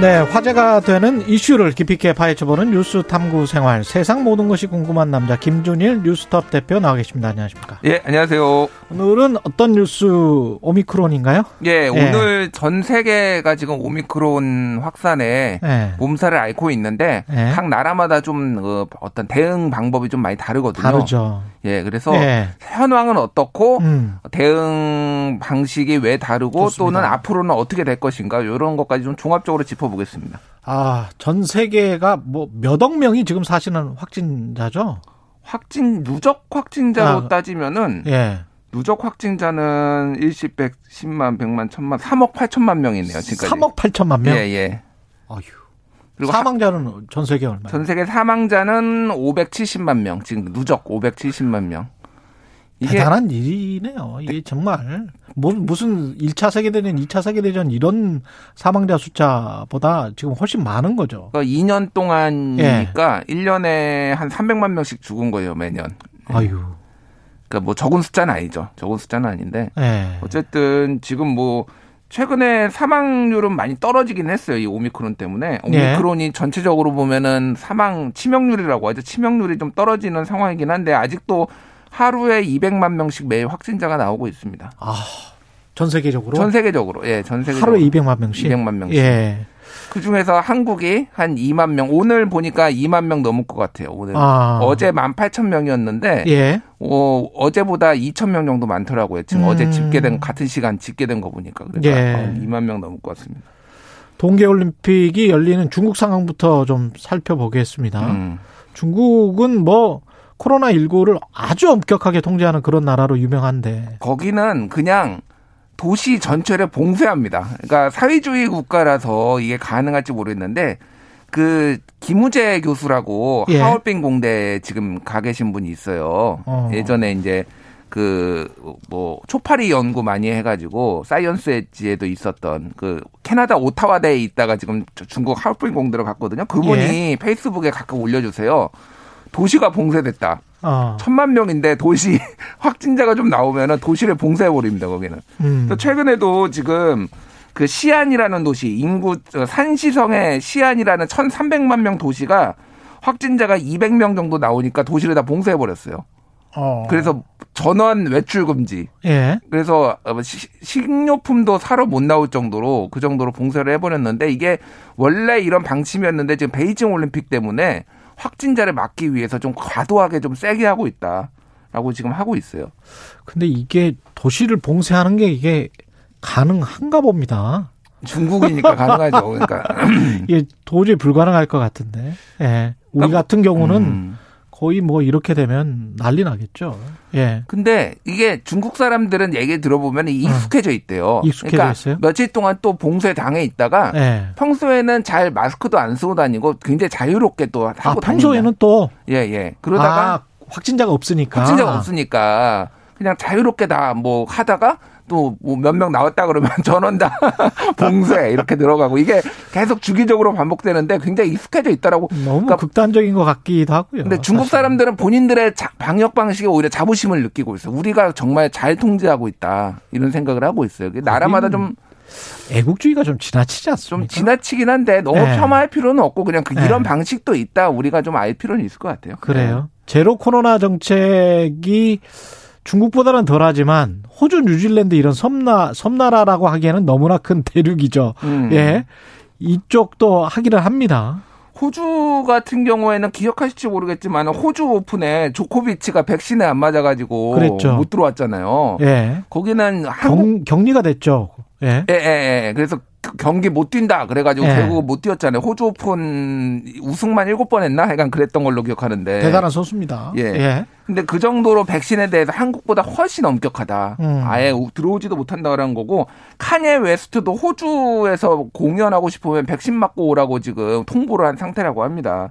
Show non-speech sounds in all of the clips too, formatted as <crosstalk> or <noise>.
네, 화제가 되는 이슈를 깊이 있게 파헤쳐보는 뉴스 탐구 생활. 세상 모든 것이 궁금한 남자 김준일 뉴스톱 대표 나와 계십니다. 안녕하십니까? 예, 안녕하세요. 오늘은 어떤 뉴스 오미크론인가요? 예, 오늘 전 세계가 지금 오미크론 확산에 예. 몸살을 앓고 있는데 예. 각 나라마다 좀 어, 어떤 대응 방법이 좀 많이 다르거든요. 다르죠. 예, 그래서 예. 현황은 어떻고 음. 대응 방식이 왜 다르고 좋습니다. 또는 앞으로는 어떻게 될 것인가 이런 것까지 좀 종합적으로 짚어보겠습니다. 아, 전 세계가 뭐 몇억 명이 지금 사시는 확진자죠? 확진 누적 확진자로 아. 따지면은 예. 누적 확진자는 일십 백, 십만, 백만, 천만, 3억 8천만 명이네요, 지금까지. 3억 8천만 명? 예, 예. 어휴. 그리고 사망자는 전 세계 얼마예요? 전 세계 사망자는 570만 명, 지금 누적 570만 명. 이게 대단한 일이네요. 이게 정말 뭐, 무슨 1차 세계대전, 2차 세계대전 이런 사망자 숫자보다 지금 훨씬 많은 거죠. 그러니까 2년 동안이니까 1년에 한 300만 명씩 죽은 거예요, 매년. 아유. 그러니까 뭐 적은 숫자는 아니죠. 적은 숫자는 아닌데. 예. 어쨌든 지금 뭐 최근에 사망률은 많이 떨어지긴 했어요. 이 오미크론 때문에. 예. 오미크론이 전체적으로 보면은 사망 치명률이라고 하죠. 치명률이 좀 떨어지는 상황이긴 한데 아직도 하루에 200만 명씩 매일 확진자가 나오고 있습니다. 아, 전 세계적으로 전 세계적으로. 예, 전 세계적으로. 하루에 200만 명씩. 200만 명씩. 예. 그 중에서 한국이 한 2만 명. 오늘 보니까 2만 명 넘을 것 같아요. 오늘. 아. 어제 18,000명이었는데 예. 어, 어제보다 2,000명 정도 많더라고요. 지금 음. 어제 집계된 같은 시간 집계된 거 보니까 그래서 예. 한 2만 명 넘을 것 같습니다. 동계 올림픽이 열리는 중국 상황부터 좀 살펴보겠습니다. 음. 중국은 뭐 코로나 19를 아주 엄격하게 통제하는 그런 나라로 유명한데. 거기는 그냥 도시 전체를 봉쇄합니다. 그러니까 사회주의 국가라서 이게 가능할지 모르겠는데 그 김우재 교수라고 예. 하얼빈 공대에 지금 가 계신 분이 있어요. 어. 예전에 이제 그 뭐 초파리 연구 많이 해가지고 Science지에도 있었던 그 캐나다 오타와대에 있다가 지금 저 중국 하얼빈 공대로 갔거든요. 그분이 예. 페이스북에 가끔 올려주세요. 도시가 봉쇄됐다. 어. 천만 명인데 도시 <laughs> 확진자가 좀 나오면은 도시를 봉쇄해 버립니다 거기는. 음. 또 최근에도 지금 그 시안이라는 도시 인구 어, 산시성의 시안이라는 1,300만 명 도시가 확진자가 200명 정도 나오니까 도시를 다 봉쇄해 버렸어요. 어. 그래서 전원 외출 금지. 예. 그래서 어, 시- 식료품도 사러 못 나올 정도로 그 정도로 봉쇄를 해버렸는데 이게 원래 이런 방침이었는데 지금 베이징 올림픽 때문에 확진자를 막기 위해서 좀 과도하게 좀 세게 하고 있다라고 지금 하고 있어요. 근데 이게 도시를 봉쇄하는 게 이게 가능한가 봅니다. 중국이니까 <laughs> 가능하죠. 그러니까 이게 도저히 불가능할 것 같은데. 예. 우리 그러니까 같은 경우는 음. 거의 뭐 이렇게 되면 난리 나겠죠. 예. 근데 이게 중국 사람들은 얘기 들어보면 익숙해져 있대요. 익숙해져 그러니까 있어요? 며칠 동안 또 봉쇄 당해 있다가 예. 평소에는 잘 마스크도 안 쓰고 다니고 굉장히 자유롭게 또 하고 아. 평소에는 또 예, 예. 그러다가 아, 확진자가 없으니까. 확진자가 없으니까 그냥 자유롭게 다 뭐 하다가 또뭐몇명 나왔다 그러면 <laughs> 전원 다 <laughs> 봉쇄 이렇게 들어가고 이게 계속 주기적으로 반복되는데 굉장히 익숙해져 있다라고. 너무 그러니까 극단적인 것 같기도 하고요. 근데 중국 사실은. 사람들은 본인들의 자- 방역 방식에 오히려 자부심을 느끼고 있어요. 우리가 정말 잘 통제하고 있다 이런 생각을 하고 있어요. 그 나라마다 좀좀 애국주의가 좀 지나치지 않습니까? 지나치긴 한데 너무 네. 폄하할 필요는 없고 그냥 그 네. 이런 방식도 있다 우리가 좀 알 필요는 있을 것 같아요. 그래요. 제로 코로나 정책이 중국보다는 덜하지만 호주, 뉴질랜드 이런 섬나 섬나라라고 하기에는 너무나 큰 대륙이죠. 음. 예. 이쪽도 하기를 합니다. 호주 같은 경우에는 기억하실지 모르겠지만 호주 오픈에 조코비치가 백신에 안 맞아가지고 그랬죠. 못 들어왔잖아요. 예. 거기는 한국 경, 격리가 됐죠. 예. 예, 예, 예. 그래서 그 경기 못 뛴다 그래가지고 예. 결국 못 뛰었잖아요. 호주 오픈 우승만 일곱 번 했나? 하여간 그랬던 걸로 기억하는데. 대단한 선수입니다. 예. 예. 근데 그 정도로 백신에 대해서 한국보다 훨씬 엄격하다. 음. 아예 우- 들어오지도 못한다라는 거고 카네 웨스트도 호주에서 공연하고 싶으면 백신 맞고 오라고 지금 통보를 한 상태라고 합니다.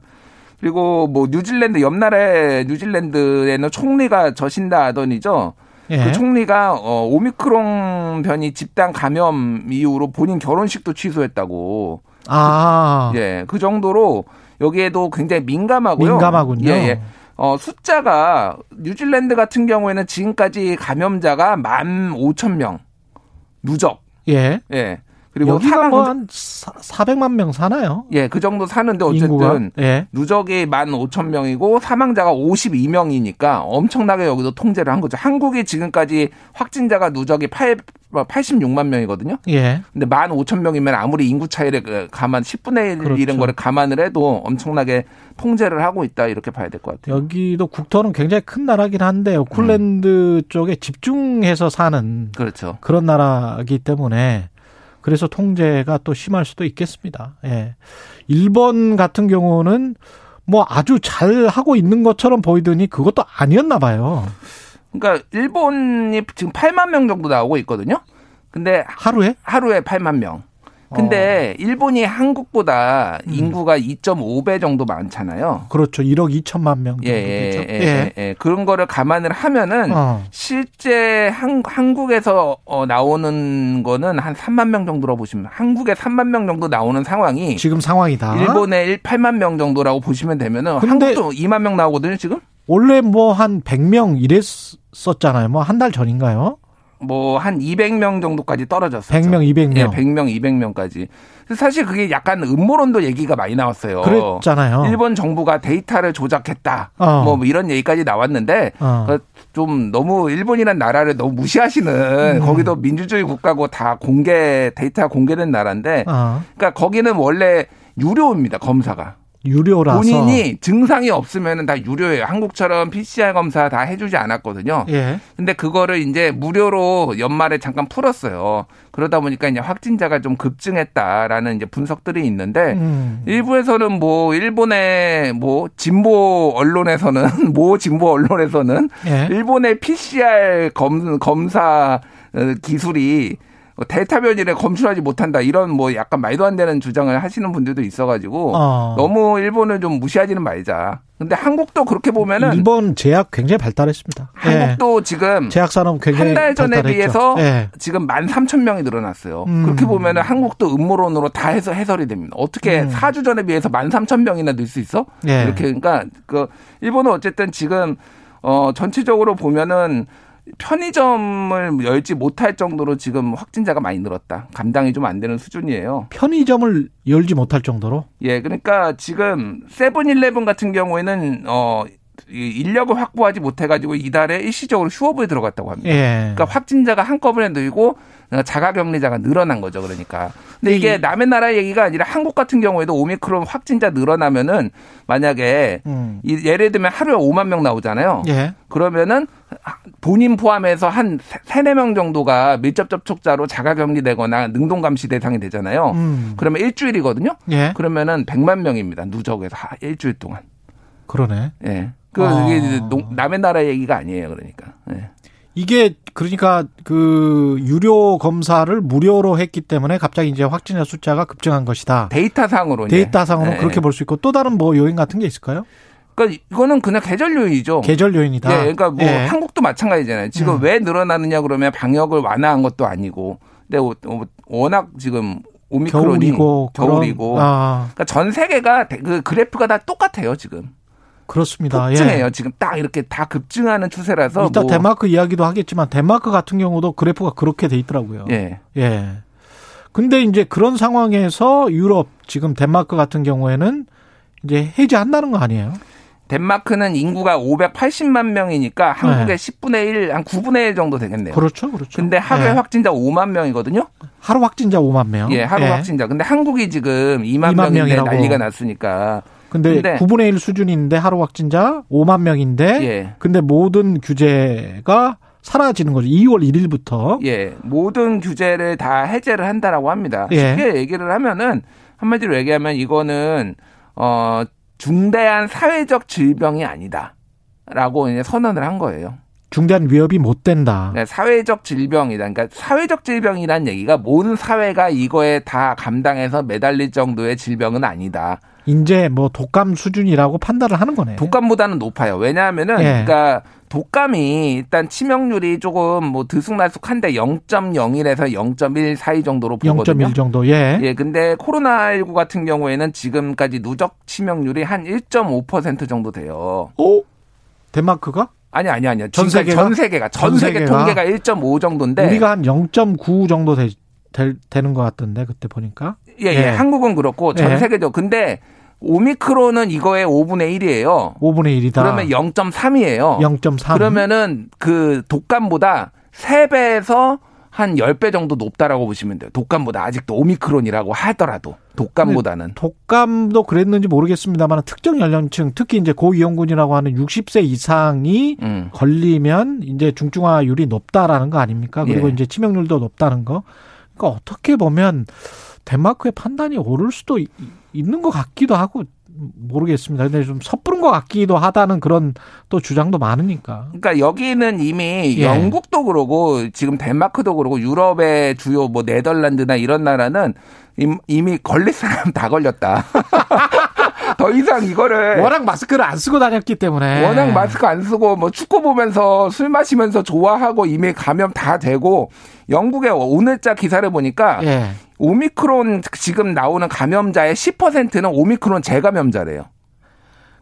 그리고 뭐 뉴질랜드 옆 나라의 뉴질랜드에는 총리가 저신다 하더니죠. 예. 그 총리가 어, 오미크론 변이 집단 감염 이후로 본인 결혼식도 취소했다고. 아. 예, 그 정도로 여기에도 굉장히 민감하고요. 민감하군요. 예, 예. 어, 숫자가 뉴질랜드 같은 경우에는 지금까지 감염자가 만 오천 명 누적. 예. 예. 그리고 여기가 사망 뭐한 400만 명 사나요? 예, 그 정도 사는데 인구가? 어쨌든 예. 누적이 만 오천 명이고 사망자가 52명이니까 엄청나게 여기도 통제를 한 거죠. 한국이 지금까지 확진자가 누적이 8 86만 명이거든요. 예. 근데 만 오천 명이면 아무리 인구 차이를 그 감안 10분의 1 그렇죠. 이런 거를 감안을 해도 엄청나게 통제를 하고 있다 이렇게 봐야 될 것 같아요. 여기도 국토는 굉장히 큰 나라긴 한데 오클랜드 쪽에 집중해서 사는 그렇죠. 그런 나라이기 때문에 그래서 통제가 또 심할 수도 있겠습니다. 예. 일본 같은 경우는 뭐 아주 잘 하고 있는 것처럼 보이더니 그것도 아니었나 봐요. 그러니까 일본이 지금 8만 명 정도 나오고 있거든요. 근데 하루에? 하루에 8만 명. 근데 일본이 한국보다 음. 인구가 2.5배 정도 많잖아요. 그렇죠. 1억 2천만 명 정도 예, 예, 되죠. 예, 예, 예. 그런 거를 감안을 하면은 어. 실제 한, 한국에서 어, 나오는 거는 한 3만 명 정도라고 보시면 한국에 3만 명 정도 나오는 상황이 지금 상황이다. 일본에 1, 8만 명 정도라고 보시면 되면은 한국도 2만 명 나오거든요, 지금? 원래 뭐 한 100명 이랬었잖아요. 뭐 한 달 전인가요? 뭐 한 200명 정도까지 떨어졌어요. 100명, 200명. 예, 100명, 200명까지. 사실 그게 약간 음모론도 얘기가 많이 나왔어요. 그랬잖아요. 일본 정부가 데이터를 조작했다. 어. 뭐 이런 얘기까지 나왔는데 어. 그좀 너무 일본이란 나라를 너무 무시하시는 음. 거기도 민주주의 국가고 다 공개 데이터 공개된 나라인데 어. 그러니까 거기는 원래 유료입니다 검사가 유료라서 본인이 증상이 없으면 다 유료예요 한국처럼 PCR 검사 다 해주지 않았거든요 예. 근데 그거를 이제 무료로 연말에 잠깐 풀었어요 그러다 보니까 이제 확진자가 좀 급증했다라는 이제 분석들이 있는데 음. 일부에서는 뭐 일본의 뭐 진보 언론에서는 <laughs> 모 진보 언론에서는 예. 일본의 PCR 검 검사 어, 기술이 데이터 변이를 검출하지 못한다 이런 뭐 약간 말도 안 되는 주장을 하시는 분들도 있어가지고 어. 너무 일본을 좀 무시하지는 말자. 근데 한국도 그렇게 보면은 일본 제약 굉장히 발달했습니다. 한국도 지금 예. 제약 산업 굉장히 한 달 전에 발달했죠. 비해서 예. 지금 만 삼천 명이 늘어났어요. 음. 그렇게 보면은 한국도 음모론으로 다 해서 해설이 됩니다. 어떻게 음. 사 4주 전에 비해서 만 삼천 명이나 늘 수 있어? 예. 이렇게 그러니까 그 일본은 어쨌든 지금 어 전체적으로 보면은 편의점을 열지 못할 정도로 지금 확진자가 많이 늘었다. 감당이 좀 안 되는 수준이에요. 편의점을 열지 못할 정도로 예, 그러니까 지금 세븐일레븐 같은 경우에는 어이 인력을 확보하지 못해가지고 이달에 일시적으로 휴업에 들어갔다고 합니다. 예. 그러니까 확진자가 한꺼번에 늘고 자가격리자가 늘어난 거죠. 그러니까. 근데 이게 남의 나라 얘기가 아니라 한국 같은 경우에도 오미크론 확진자 늘어나면은 만약에 음. 이- 예를 들면 하루에 5만 명 나오잖아요. 예. 그러면은 본인 포함해서 한 세네 명 정도가 밀접 접촉자로 자가 격리되거나 능동 감시 대상이 되잖아요. 음. 그러면 일주일이거든요. 예. 그러면은 100만 명입니다. 누적에서 하- 일주일 동안. 그러네. 예. 그 아. 이게 이제 농- 남의 나라 얘기가 아니에요. 그러니까. 예. 이게 그러니까 그 유료 검사를 무료로 했기 때문에 갑자기 이제 확진자 숫자가 급증한 것이다. 데이터상으로. 데이터상으로 예. 그렇게 볼 수 있고 또 다른 뭐 요인 같은 게 있을까요? 그러니까 이거는 그냥 계절 요인이죠. 계절 요인이다. 예, 그러니까 뭐 예. 한국도 마찬가지잖아요. 지금 음. 왜 늘어나느냐 그러면 방역을 완화한 것도 아니고, 근데 워낙 지금 오미크론이 겨울이고 겨울이고, 아 그러니까 전 세계가 대- 그 그래프가 다 똑같아요 지금. 그렇습니다. 급증해요. 예. 지금 딱 이렇게 다 급증하는 추세라서. 이따 뭐, 데마크 이야기도 하겠지만 데마크 같은 경우도 그래프가 그렇게 돼 있더라고요. 예. 예. 근데 이제 그런 상황에서 유럽 지금 덴마크 같은 경우에는 이제 해제한다는 거 아니에요? 덴마크는 인구가 580만 명이니까 한국의 10분의 1, 한 9분의 1 정도 되겠네요. 네. 그렇죠, 그렇죠. 근데 하루에 예. 확진자 5만 명이거든요. 하루 확진자 5만 명. 예, 하루 예. 확진자. 근데 한국이 지금 2만, 2만 명인데 명이라고. 난리가 났으니까. 근데, 근데- 9분의 1 수준인데 하루 확진자 5만 명인데 예. 근데 모든 규제가 사라지는 거죠. 2월 1일부터. 예, 모든 규제를 다 해제를 한다라고 합니다. 예. 쉽게 얘기를 하면은 한마디로 얘기하면 이거는 어 중대한 사회적 질병이 아니다 라고 이제 선언을 한 거예요. 중대한 위협이 못 된다. 네, 사회적 질병이다. 그러니까 사회적 질병이란 얘기가 모든 사회가 이거에 다 감당해서 매달릴 정도의 질병은 아니다. 이제 뭐 독감 수준이라고 판단을 하는 거네. 독감보다는 높아요. 왜냐하면은 예. 그러니까 독감이 일단 치명률이 조금 뭐 들쑥날쑥한데 0.01에서 0.1 사이 정도로 보거든요. 0.1 정도. 예. 예, 근데 코로나19 같은 경우에는 지금까지 누적 치명률이 한 1.5% 정도 돼요. 오. 덴마크가 아니 아니 아니요. 전 세계가? 전 세계가 전전 세계? 통계가 1.5 정도인데 우리가 한 0.9 정도 되, 될- 되는 것 같던데 그때 보니까. 예, 예. 예. 한국은 그렇고 전 예. 세계죠. 근데 오미크론은 이거의 5분의 1이에요. 5분의 1이다. 그러면 0.3이에요. 0.3. 그러면은 그 독감보다 3배에서 한 10배 정도 높다라고 보시면 돼요. 독감보다 아직도 오미크론이라고 하더라도 독감보다는. 독감도 그랬는지 모르겠습니다만 특정 연령층 특히 이제 고위험군이라고 하는 60세 이상이 음. 걸리면 이제 중증화율이 높다라는 거 아닙니까? 그리고 예. 이제 치명률도 높다는 거. 그러니까 어떻게 보면 덴마크의 판단이 옳을 수도 이- 있는 것 같기도 하고 모르겠습니다. 근데 좀 섣부른 것 같기도 하다는 그런 또 주장도 많으니까. 그러니까 여기는 이미 예. 영국도 그러고 지금 덴마크도 그러고 유럽의 주요 뭐 네덜란드나 이런 나라는 임- 이미 걸릴 사람 다 걸렸다. <laughs> 더 이상 이거를 워낙 마스크를 안 쓰고 다녔기 때문에. 워낙 마스크 안 쓰고 뭐 축구 보면서 술 마시면서 좋아하고 이미 감염 다 되고 영국의 오늘자 기사를 보니까 예. 오미크론 지금 나오는 감염자의 10%는 오미크론 재감염자래요.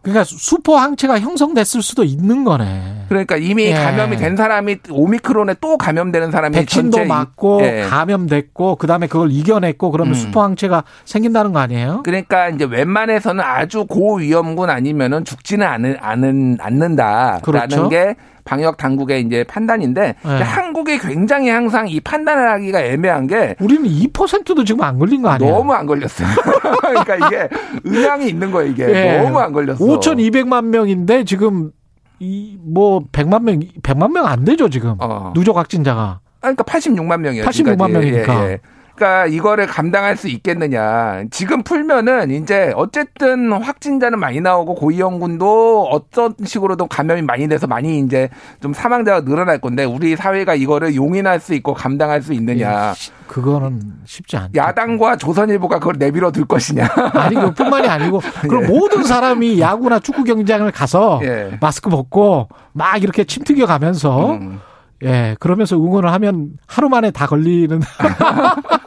그러니까 수포 항체가 형성됐을 수도 있는 거네. 그러니까 이미 예. 감염이 된 사람이 오미크론에 또 감염되는 사람이 백신도 맞고 예. 감염됐고 그다음에 그걸 이겨냈고 그러면 음. 수포 항체가 생긴다는 거 아니에요? 그러니까 이제 웬만해서는 아주 고위험군 아니면은 죽지는 않은, 않은, 않는다라는 그렇죠. 게 방역 당국의 이제 판단인데 네. 한국이 굉장히 항상 이 판단을 하기가 애매한 게 우리는 2%도 지금 안 걸린 거 아니에요? 너무 안 걸렸어요. <laughs> 그러니까 이게 의향이 있는 거예요. 이게 예. 너무 안 걸렸어. 5,200만 명인데 지금 이뭐 100만 명 100만 명 안 되죠, 지금. 어. 누적 확진자가. 아니, 그러니까 86만 명이에요. 86만 지금까지. 명이니까. 그러니까 이거를 감당할 수 있겠느냐. 지금 풀면은 이제 어쨌든 확진자는 많이 나오고 고위험군도 어떤 식으로든 감염이 많이 돼서 많이 이제 좀 사망자가 늘어날 건데 우리 사회가 이거를 용인할 수 있고 감당할 수 있느냐. 그거는 쉽지 않죠. 야당과 조선일보가 그걸 내밀어 둘 것이냐. <laughs> 아니 그뿐만이 아니고 그럼 모든 사람이 야구나 축구 경기장을 가서 예. 마스크 벗고 막 이렇게 침 튀겨 가면서 음. 예, 그러면서 응원을 하면 하루 만에 다 걸리는. <laughs>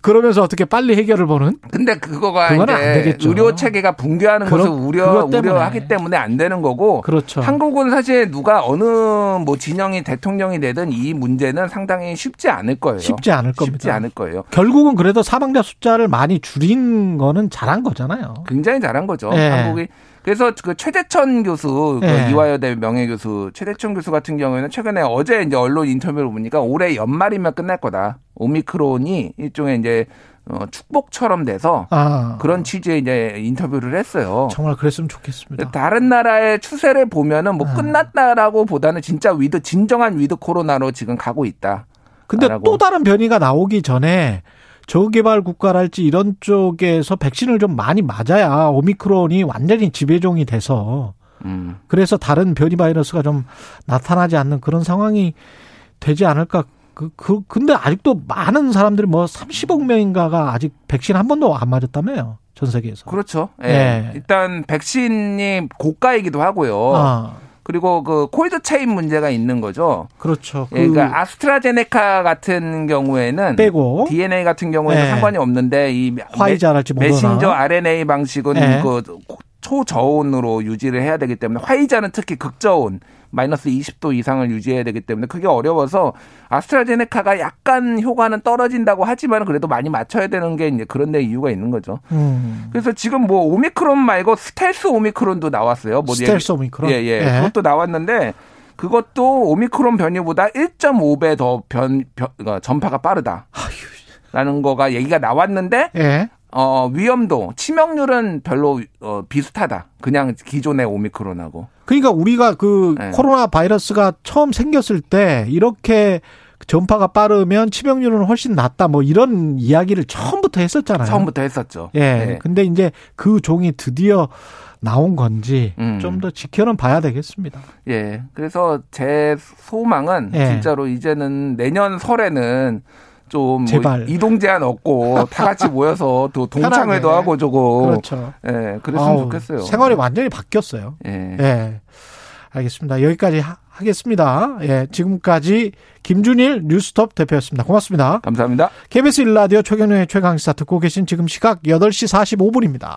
그러면서 어떻게 빨리 해결을 보는? 근데 그거가 이제 되겠죠. 의료 체계가 붕괴하는 그러- 것을 우려 때문에. 우려하기 때문에 안 되는 거고 그렇죠. 한국은 사실 누가 어느 뭐 진영이 대통령이 되든 이 문제는 상당히 쉽지 않을 거예요. 쉽지 않을 겁니다. 쉽지 않을 거예요. 결국은 그래도 사망자 숫자를 많이 줄인 거는 잘한 거잖아요. 굉장히 잘한 거죠. 예. 한국이 그래서 그 최재천 교수, 그 예. 이화여대 명예교수 최재천 교수 같은 경우에는 최근에 어제 이제 언론 인터뷰를 보니까 올해 연말이면 끝날 거다. 오미크론이 일종의 이제 어, 축복처럼 돼서 아, 그런 취지의 이제 인터뷰를 했어요. 정말 그랬으면 좋겠습니다. 다른 나라의 추세를 보면은 뭐 아. 끝났다라고 보다는 진짜 with 진정한 with 코로나로 지금 가고 있다. 근데. 또 다른 변이가 나오기 전에 저개발 국가랄지 이런 쪽에서 백신을 좀 많이 맞아야 오미크론이 완전히 지배종이 돼서 음. 그래서 다른 변이 바이러스가 좀 나타나지 않는 그런 상황이 되지 않을까. 그, 그, 근데 아직도 많은 사람들이 뭐 30억 명인가가 아직 백신 한 번도 안 맞았다며요. 전 세계에서. 그렇죠. 예. 예. 일단 백신이 고가이기도 하고요. 아, 그리고 그 cold chain 문제가 있는 거죠. 그렇죠. 그 예, 그러니까 아스트라제네카 같은 경우에는 빼고 DNA 같은 경우에는 예. 상관이 없는데 이 화이자랄지 메. 메신저 RNA 방식은 예. 그 초저온으로 유지를 해야 되기 때문에 화이자는 특히 극저온 마이너스 20도 이상을 유지해야 되기 때문에 그게 어려워서 아스트라제네카가 약간 효과는 떨어진다고 하지만 그래도 많이 맞춰야 되는 게 이제 그런 데 이유가 있는 거죠. 음. 그래서 지금 뭐 오미크론 말고 스텔스 오미크론도 나왔어요. 뭐 스텔스 오미크론. 예, 예. 그것도 나왔는데 그것도 오미크론 변이보다 1.5배 더 변, 변 그러니까 전파가 빠르다. 라는 거가 얘기가 나왔는데 예. 어 위험도 치명률은 별로 어 비슷하다. 그냥 기존의 오미크론하고. 그러니까 우리가 그 네. 코로나 바이러스가 처음 생겼을 때 이렇게 전파가 빠르면 치명률은 훨씬 낮다. 뭐 이런 이야기를 처음부터 했었잖아요. 처음부터 했었죠. 예. 네. 근데 이제 그 종이 드디어 나온 건지 음. 좀더 지켜는 봐야 되겠습니다. 예. 그래서 제 소망은 예. 진짜로 이제는 내년 설에는 좀뭐 제발. 이동 제한 없고 다 같이 모여서 또 <laughs> 동창회도. 하고 저거 그렇죠. 예, 그랬으면 아우, 좋겠어요. 생활이 완전히 바뀌었어요. 예. 예. 알겠습니다. 여기까지 하, 하겠습니다. 예. 지금까지 김준일 뉴스톱 대표였습니다. 고맙습니다. 감사합니다. KBS 일라디오 최경영의 최강시사 듣고 계신 지금 시각 8시 45분입니다.